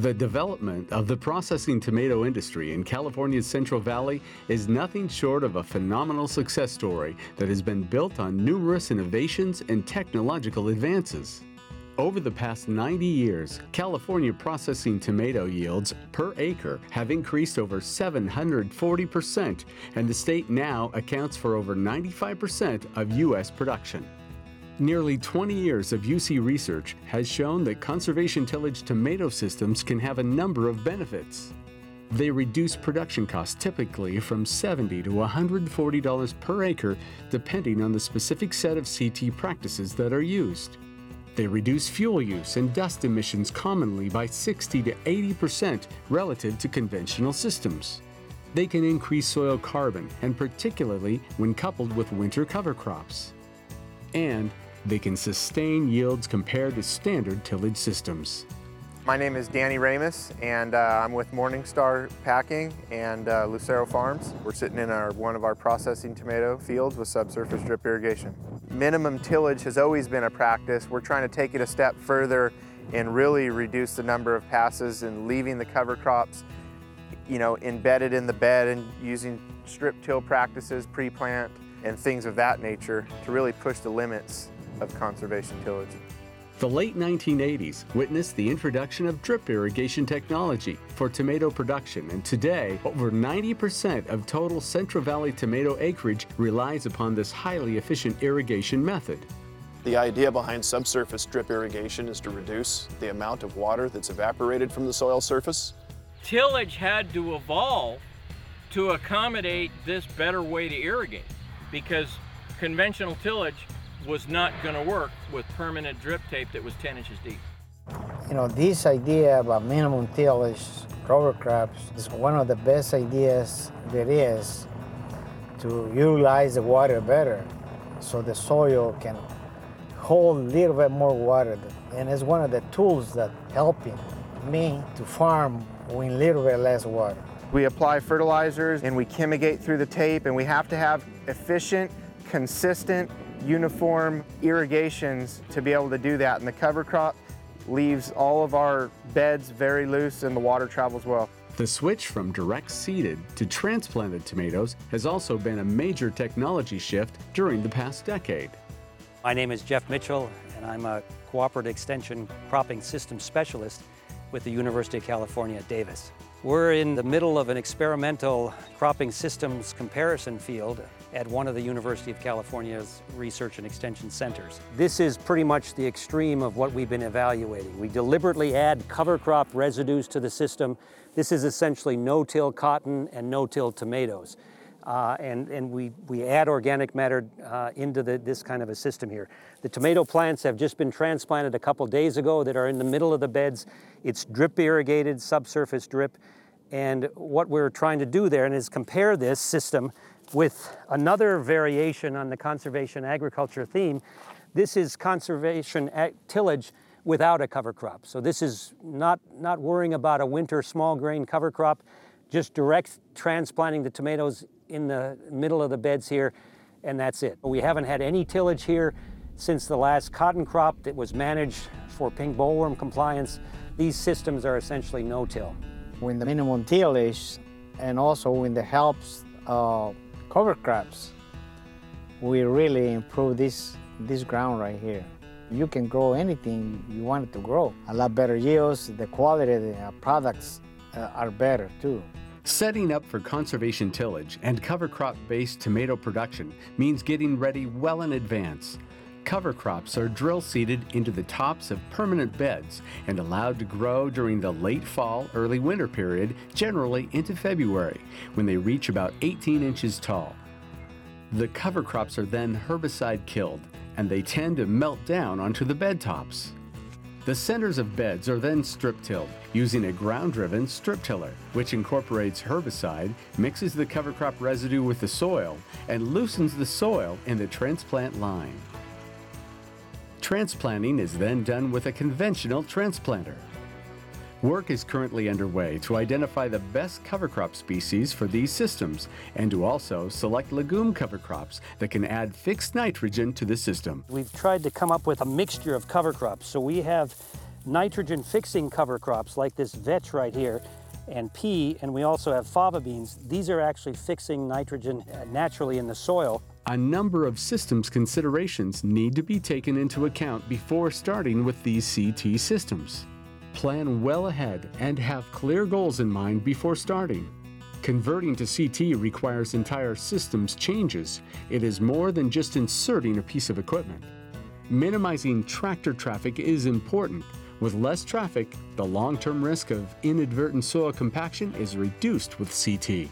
The development of the processing tomato industry in California's Central Valley is nothing short of a phenomenal success story that has been built on numerous innovations and technological advances. Over the past 90 years, California processing tomato yields per acre have increased over 740%, and the state now accounts for over 95% of U.S. production. Nearly 20 years of UC research has shown that conservation tillage tomato systems can have a number of benefits. They reduce production costs typically from 70 to $140 per acre, depending on the specific set of CT practices that are used. They reduce fuel use and dust emissions commonly by 60 to 80% relative to conventional systems. They can increase soil carbon, and particularly when coupled with winter cover crops. And they can sustain yields compared to standard tillage systems. My name is Danny Ramus, and uh, I'm with Morningstar Packing and uh, Lucero Farms. We're sitting in our, one of our processing tomato fields with subsurface drip irrigation. Minimum tillage has always been a practice. We're trying to take it a step further and really reduce the number of passes and leaving the cover crops you know, embedded in the bed and using strip till practices, pre-plant, and things of that nature to really push the limits of conservation tillage. The late 1980s witnessed the introduction of drip irrigation technology for tomato production, and today, over 90% of total Central Valley tomato acreage relies upon this highly efficient irrigation method. The idea behind subsurface drip irrigation is to reduce the amount of water that's evaporated from the soil surface. Tillage had to evolve to accommodate this better way to irrigate because conventional tillage was not going to work with permanent drip tape that was 10 inches deep. You know, this idea about minimum tillage, cover crops, is one of the best ideas there is to utilize the water better so the soil can hold a little bit more water. And it's one of the tools that helping me to farm with a little bit less water. We apply fertilizers and we chemigate through the tape and we have to have efficient, consistent, uniform irrigations to be able to do that. And the cover crop leaves all of our beds very loose and the water travels well. The switch from direct seeded to transplanted tomatoes has also been a major technology shift during the past decade. My name is Jeff Mitchell, and I'm a Cooperative Extension Cropping System Specialist with the University of California at Davis. We're in the middle of an experimental cropping systems comparison field at one of the University of California's research and extension centers. This is pretty much the extreme of what we've been evaluating. We deliberately add cover crop residues to the system. This is essentially no-till cotton and no-till tomatoes. Uh, and, and we, we add organic matter uh, into the, this kind of a system here. The tomato plants have just been transplanted a couple days ago that are in the middle of the beds. It's drip irrigated, subsurface drip. And what we're trying to do there is compare this system with another variation on the conservation agriculture theme. This is conservation tillage without a cover crop. So this is not, not worrying about a winter small grain cover crop, just direct transplanting the tomatoes in the middle of the beds here, and that's it. We haven't had any tillage here since the last cotton crop that was managed for pink bollworm compliance. These systems are essentially no-till. When the minimum tillage and also when the helps uh, cover crops, we really improve this, this ground right here. You can grow anything you want to grow. A lot better yields, the quality of the products uh, are better too. Setting up for conservation tillage and cover crop based tomato production means getting ready well in advance. Cover crops are drill seeded into the tops of permanent beds and allowed to grow during the late fall, early winter period, generally into February, when they reach about 18 inches tall. The cover crops are then herbicide killed, and they tend to melt down onto the bed tops. The centers of beds are then strip tilled using a ground driven strip tiller, which incorporates herbicide, mixes the cover crop residue with the soil, and loosens the soil in the transplant line. Transplanting is then done with a conventional transplanter. Work is currently underway to identify the best cover crop species for these systems and to also select legume cover crops that can add fixed nitrogen to the system. We've tried to come up with a mixture of cover crops. So we have nitrogen fixing cover crops like this vetch right here and pea, and we also have fava beans. These are actually fixing nitrogen uh, naturally in the soil. A number of systems considerations need to be taken into account before starting with these CT systems. Plan well ahead and have clear goals in mind before starting. Converting to CT requires entire systems changes. It is more than just inserting a piece of equipment. Minimizing tractor traffic is important. With less traffic, the long-term risk of inadvertent soil compaction is reduced with CT.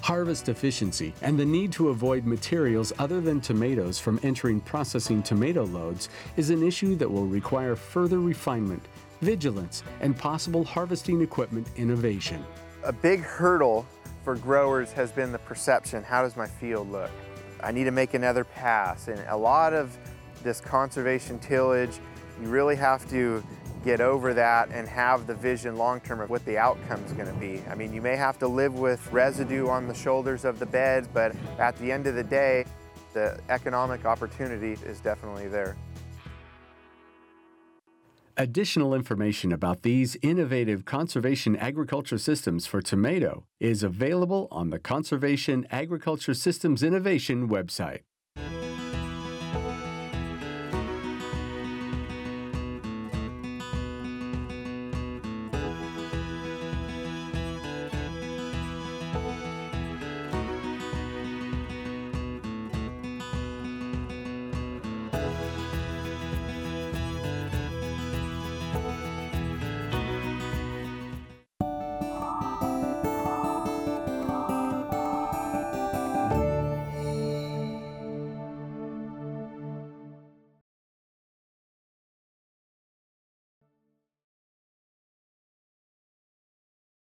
Harvest efficiency and the need to avoid materials other than tomatoes from entering processing tomato loads is an issue that will require further refinement, vigilance, and possible harvesting equipment innovation. A big hurdle for growers has been the perception, how does my field look? I need to make another pass. And a lot of this conservation tillage, you really have to get over that and have the vision long term of what the outcome is going to be. I mean, you may have to live with residue on the shoulders of the beds, but at the end of the day, the economic opportunity is definitely there. Additional information about these innovative conservation agriculture systems for tomato is available on the Conservation Agriculture Systems Innovation website.